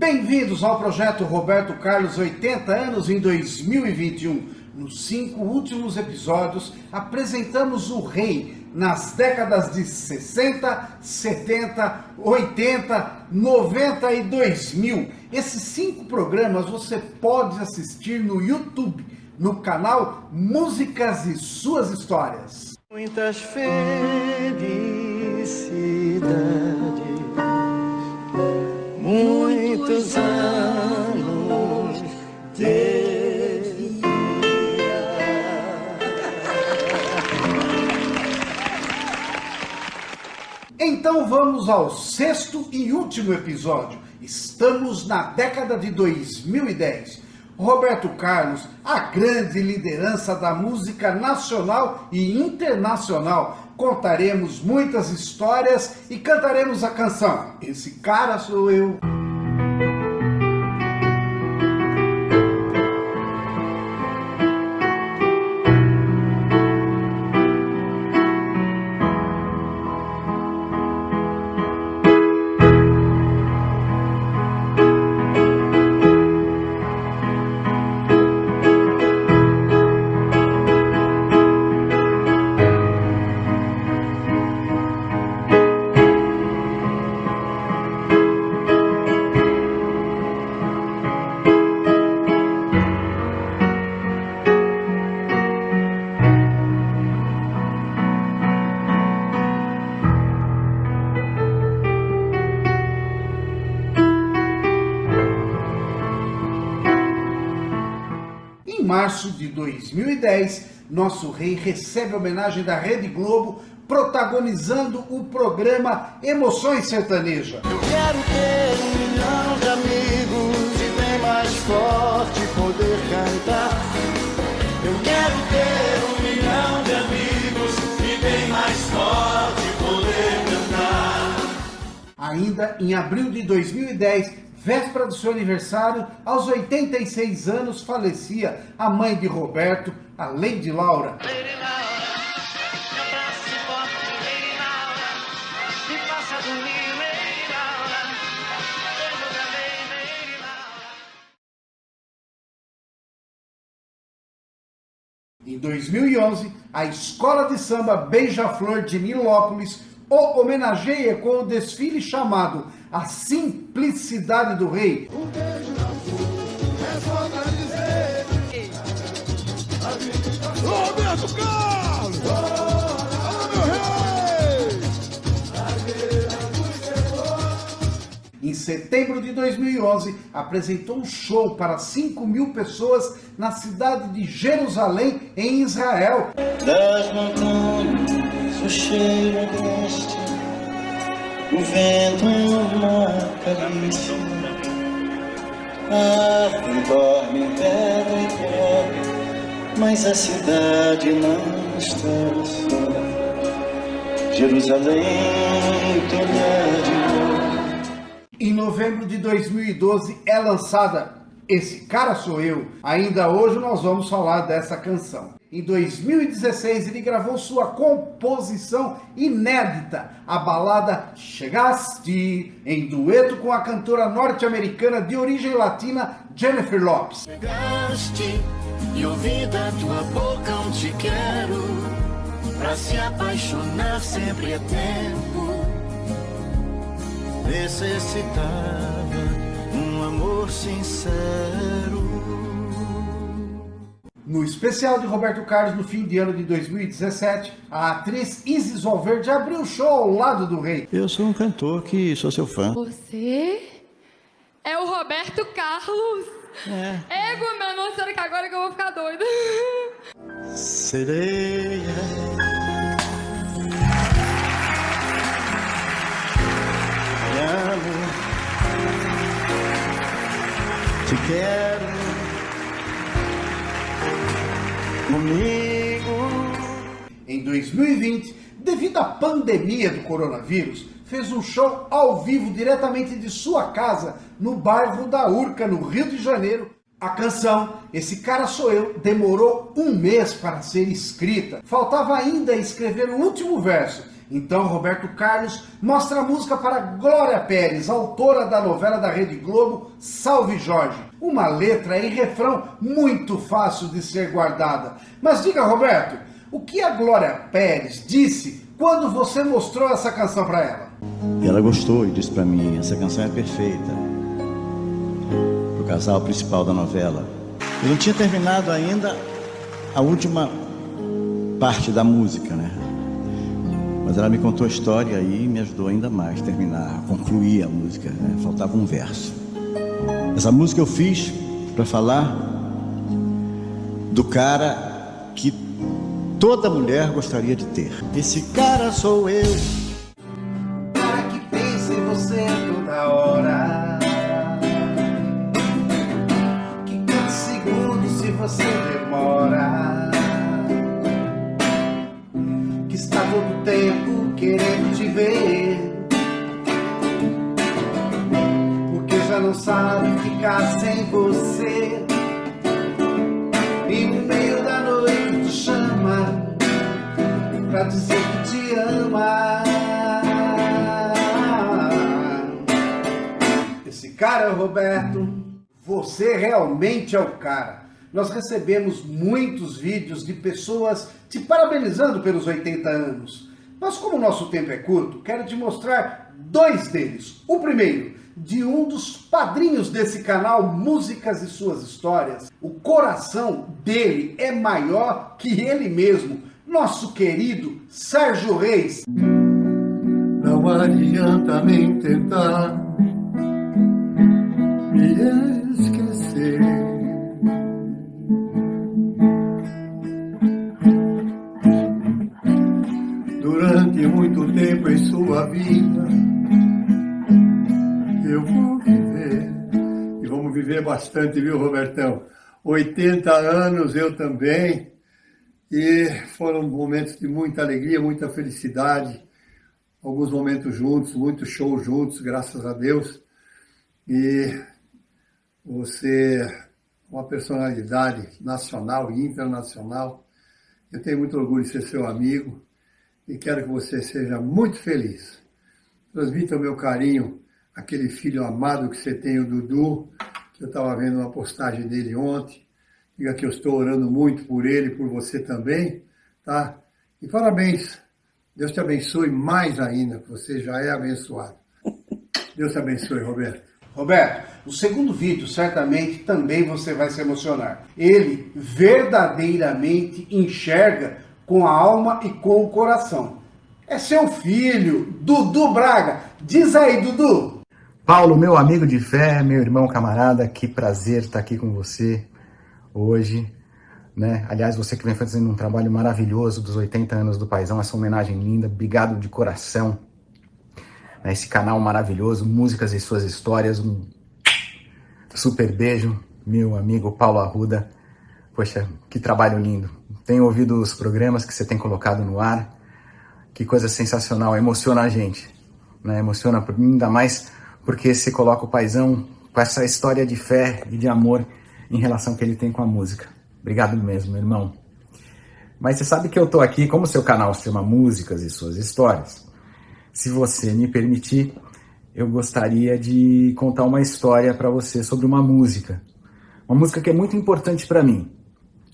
Bem-vindos ao projeto Roberto Carlos 80 anos em 2021. Nos cinco últimos episódios, apresentamos o rei nas décadas de 60, 70, 80, 90 e 2000. Esses cinco programas você pode assistir no YouTube, no canal Músicas e Suas Histórias. Muitas felicidades muitos anos. Então vamos ao sexto e último episódio. Estamos na década de 2010. Roberto Carlos, a grande liderança da música nacional e internacional, contaremos muitas histórias e cantaremos a canção Esse Cara Sou Eu. 2010, nosso rei recebe homenagem da Rede Globo, protagonizando o programa Emoções Sertaneja. Eu quero ter um milhão de amigos e bem mais forte poder cantar. Eu quero ter um milhão de amigos e bem mais forte poder cantar. Ainda em abril de 2010, véspera do seu aniversário, aos 86 anos, falecia a mãe de Roberto, a Lady Laura. Em 2011, a Escola de Samba Beija-Flor de Nilópolis o homenageia com o desfile chamado A Simplicidade do Rei. Um beijo na boca, é só pra dizer. Roberto Carlos! Meu rei! Em setembro de 2011, apresentou um show para 5 mil pessoas na cidade de Jerusalém, em Israel. Das montanhas, o cheiro deste, o vento uma carícia. A árvore dorme em pedra e pó, mas a cidade não está só. Jerusalém, teu olhar de. Em novembro de 2012 é lançada Esse Cara Sou Eu. Ainda hoje nós vamos falar dessa canção. Em 2016 ele gravou sua composição inédita, a balada Chegaste, em dueto com a cantora norte-americana de origem latina Jennifer Lopes. Chegaste e ouvi da tua boca te quero. Pra se apaixonar sempre é tempo. Necessitava um amor sincero. No especial de Roberto Carlos no fim de ano de 2017, a atriz Isis Valverde abriu o show ao lado do rei. Eu sou um cantor que sou seu fã. Você é o Roberto Carlos. É. Ego, meu, não será que agora que eu vou ficar doida. Sereia. Te quero. Comigo. Em 2020, devido à pandemia do coronavírus, fez um show ao vivo diretamente de sua casa no bairro da Urca, no Rio de Janeiro. A canção Esse Cara Sou Eu demorou um mês para ser escrita. Faltava ainda escrever o último verso Então, Roberto Carlos mostra a música para Glória Pérez, autora da novela da Rede Globo Salve Jorge. Uma letra e refrão muito fácil de ser guardada. Mas diga, Roberto, o que a Glória Pérez disse quando você mostrou essa canção para ela? Ela gostou e disse para mim: essa canção é perfeita para o casal principal da novela. Eu não tinha terminado ainda a última parte da música, né? Mas ela me contou a história e me ajudou ainda mais a terminar, a concluir a música. Né? Faltava um verso. Essa música eu fiz para falar do cara que toda mulher gostaria de ter. Esse cara sou eu. Você. E no meio da noite te chama pra dizer que te ama. Esse cara Roberto. Você realmente é o cara. Nós recebemos muitos vídeos de pessoas te parabenizando pelos 80 anos. Mas como o nosso tempo é curto, quero te mostrar dois deles. O primeiro, de um dos padrinhos desse canal Músicas e Suas Histórias. O coração dele é maior que ele mesmo, nosso querido Sérgio Reis. Não adianta nem tentar me esquecer. Durante muito tempo em sua vida, eu vou viver. E vamos viver bastante, viu, Robertão? 80 anos eu também. E foram momentos de muita alegria, muita felicidade. Alguns momentos juntos, muitos shows juntos, graças a Deus. E você é uma personalidade nacional e internacional. Eu tenho muito orgulho de ser seu amigo e quero que você seja muito feliz. Transmita o meu carinho àquele filho amado que você tem, o Dudu, que eu estava vendo uma postagem dele ontem. Diga que eu estou orando muito por ele, por você também, tá? E parabéns. Deus te abençoe mais ainda, que você já é abençoado. Deus te abençoe, Roberto. Roberto, o segundo vídeo certamente também você vai se emocionar. Ele verdadeiramente enxerga com a alma e com o coração. É seu filho, Dudu Braga. Diz aí, Dudu. Paulo, meu amigo de fé, meu irmão camarada, que prazer estar aqui com você hoje. Né? Aliás, você que vem fazendo um trabalho maravilhoso dos 80 anos do Paizão, essa homenagem linda, obrigado de coração. Né? Esse canal maravilhoso, músicas e suas histórias, um super beijo, meu amigo Paulo Arruda. Poxa, que trabalho lindo. Tenho ouvido os programas que você tem colocado no ar. Que coisa sensacional, emociona a gente. Né? Emociona ainda mais porque você coloca o paizão com essa história de fé e de amor em relação que ele tem com a música. Obrigado mesmo, meu irmão. Mas você sabe que eu tô aqui, como seu canal se chama Músicas e Suas Histórias. Se você me permitir, eu gostaria de contar uma história para você sobre uma música. Uma música que é muito importante para mim.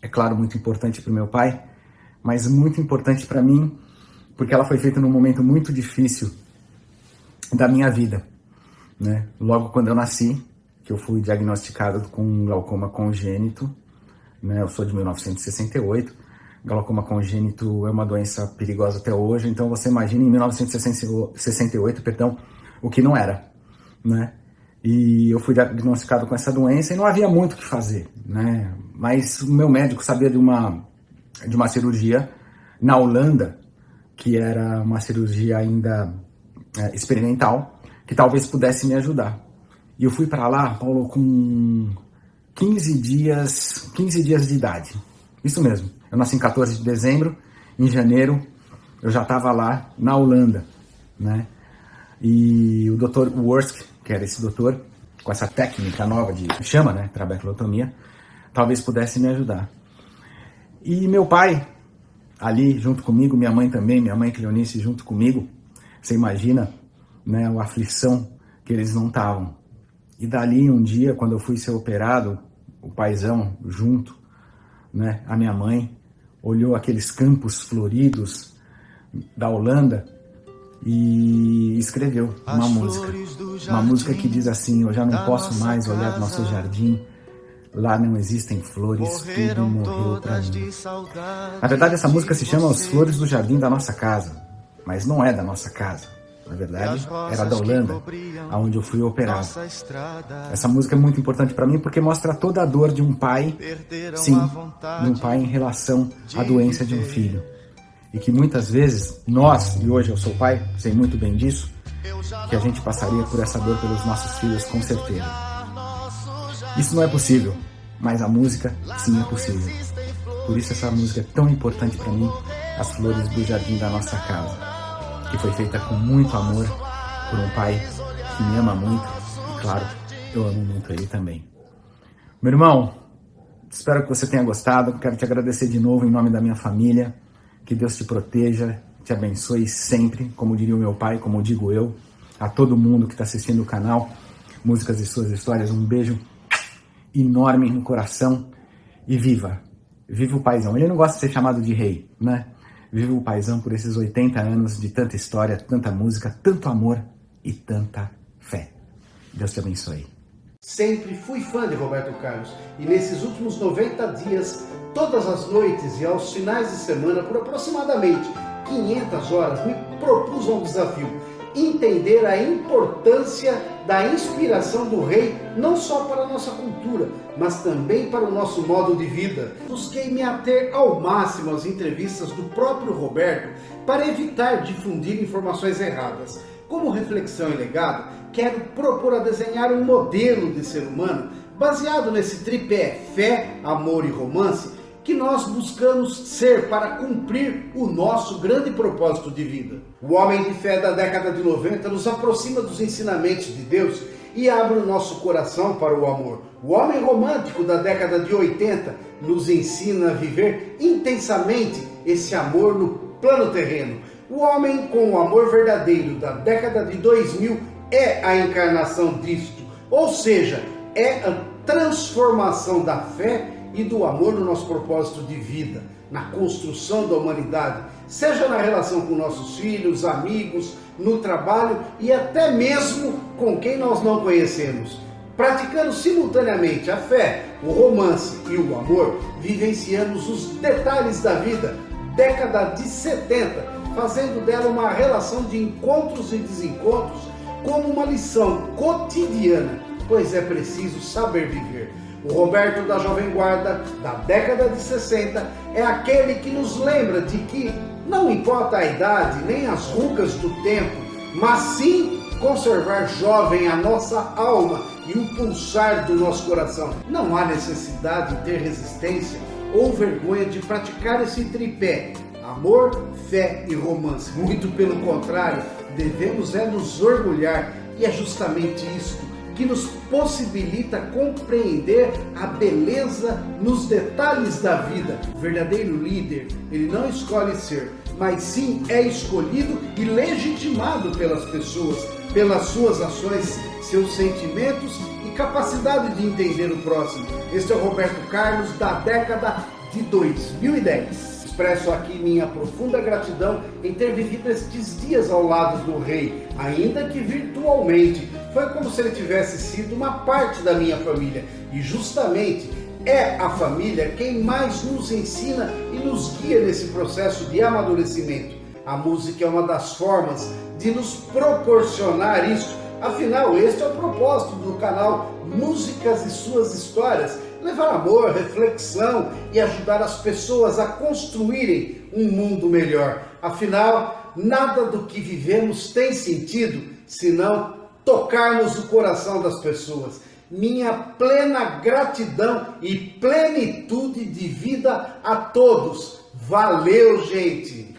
É claro, muito importante para o meu pai, mas muito importante para mim porque ela foi feita num momento muito difícil da minha vida. Né? Logo quando eu nasci, que eu fui diagnosticado com glaucoma congênito, né? eu sou de 1968, glaucoma congênito é uma doença perigosa até hoje, então você imagina em 1968, perdão, o que não era, né? E eu fui diagnosticado com essa doença e não havia muito o que fazer, né? Mas o meu médico sabia de uma de uma cirurgia na Holanda, que era uma cirurgia ainda é, experimental, que talvez pudesse me ajudar. E eu fui para lá, Paulo, com 15 dias, 15 dias de idade. Isso mesmo. Eu nasci em 14 de dezembro, em janeiro eu já estava lá na Holanda, né? E o Dr. Worsk, que era esse doutor, com essa técnica nova de chama, né, trabeculotomia, talvez pudesse me ajudar. E meu pai, ali junto comigo, minha mãe também, minha mãe Cleonice junto comigo. Você imagina, né, a aflição que eles não estavam. E dali um dia, quando eu fui ser operado, o paizão junto, né, a minha mãe olhou aqueles campos floridos da Holanda e escreveu uma música. Uma música que diz assim: Eu já não posso mais olhar nosso jardim. Lá não existem flores, tudo morreu pra mim. Na verdade, essa música se chama As Flores do Jardim da Nossa Casa, mas não é da nossa casa. Na verdade, era da Holanda, aonde eu fui operado. Essa música é muito importante para mim porque mostra toda a dor de um pai, sim, de um pai em relação à doença de um filho. E que muitas vezes nós, e hoje eu sou pai, sei muito bem disso, que a gente passaria por essa dor pelos nossos filhos com certeza. Isso não é possível, mas a música sim é possível. Por isso essa música é tão importante para mim, As Flores do Jardim da Nossa Casa que foi feita com muito amor por um pai que me ama muito e, claro, eu amo muito ele também. Meu irmão, espero que você tenha gostado. Quero te agradecer de novo em nome da minha família. Que Deus te proteja, te abençoe sempre, como diria o meu pai, como digo eu, a todo mundo que está assistindo o canal, Músicas e Suas Histórias. Um beijo enorme no coração e viva! Viva o paizão. Ele não gosta de ser chamado de rei, né? Viva o paizão por esses 80 anos de tanta história, tanta música, tanto amor e tanta fé. Deus te abençoe. Sempre fui fã de Roberto Carlos e nesses últimos 90 dias, todas as noites e aos finais de semana, por aproximadamente 500 horas, me propus um desafio entender a importância da inspiração do rei, não só para a nossa cultura, mas também para o nosso modo de vida. Busquei me ater ao máximo às entrevistas do próprio Roberto para evitar difundir informações erradas. Como reflexão e legado, quero propor a desenhar um modelo de ser humano baseado nesse tripé fé, amor e romance que nós buscamos ser para cumprir o nosso grande propósito de vida. O homem de fé da década de 90 nos aproxima dos ensinamentos de Deus e abre o nosso coração para o amor. O homem romântico da década de 80 nos ensina a viver intensamente esse amor no plano terreno. O homem com o amor verdadeiro da década de 2000 é a encarnação disto, ou seja, é a transformação da fé e do amor no nosso propósito de vida, na construção da humanidade, seja na relação com nossos filhos, amigos, no trabalho e até mesmo com quem nós não conhecemos. Praticando simultaneamente a fé, o romance e o amor, vivenciamos os detalhes da vida, década de 70, fazendo dela uma relação de encontros e desencontros como uma lição cotidiana, pois é preciso saber viver. O Roberto da Jovem Guarda, da década de 60, é aquele que nos lembra de que não importa a idade nem as rugas do tempo, mas sim conservar jovem a nossa alma e o pulsar do nosso coração. Não há necessidade de ter resistência ou vergonha de praticar esse tripé: amor, fé e romance. Muito pelo contrário, devemos é nos orgulhar e é justamente isso que nos possibilita compreender a beleza nos detalhes da vida. O verdadeiro líder, ele não escolhe ser, mas sim é escolhido e legitimado pelas pessoas, pelas suas ações, seus sentimentos e capacidade de entender o próximo. Este é o Roberto Carlos da década de 2010 expresso aqui minha profunda gratidão em ter vivido estes dias ao lado do rei, ainda que virtualmente. Foi como se ele tivesse sido uma parte da minha família. E justamente é a família quem mais nos ensina e nos guia nesse processo de amadurecimento. A música é uma das formas de nos proporcionar isso. Afinal, este é o propósito do canal Músicas e Suas Histórias levar amor, reflexão e ajudar as pessoas a construírem um mundo melhor. Afinal, nada do que vivemos tem sentido se não tocarmos o coração das pessoas. Minha plena gratidão e plenitude de vida a todos. Valeu, gente!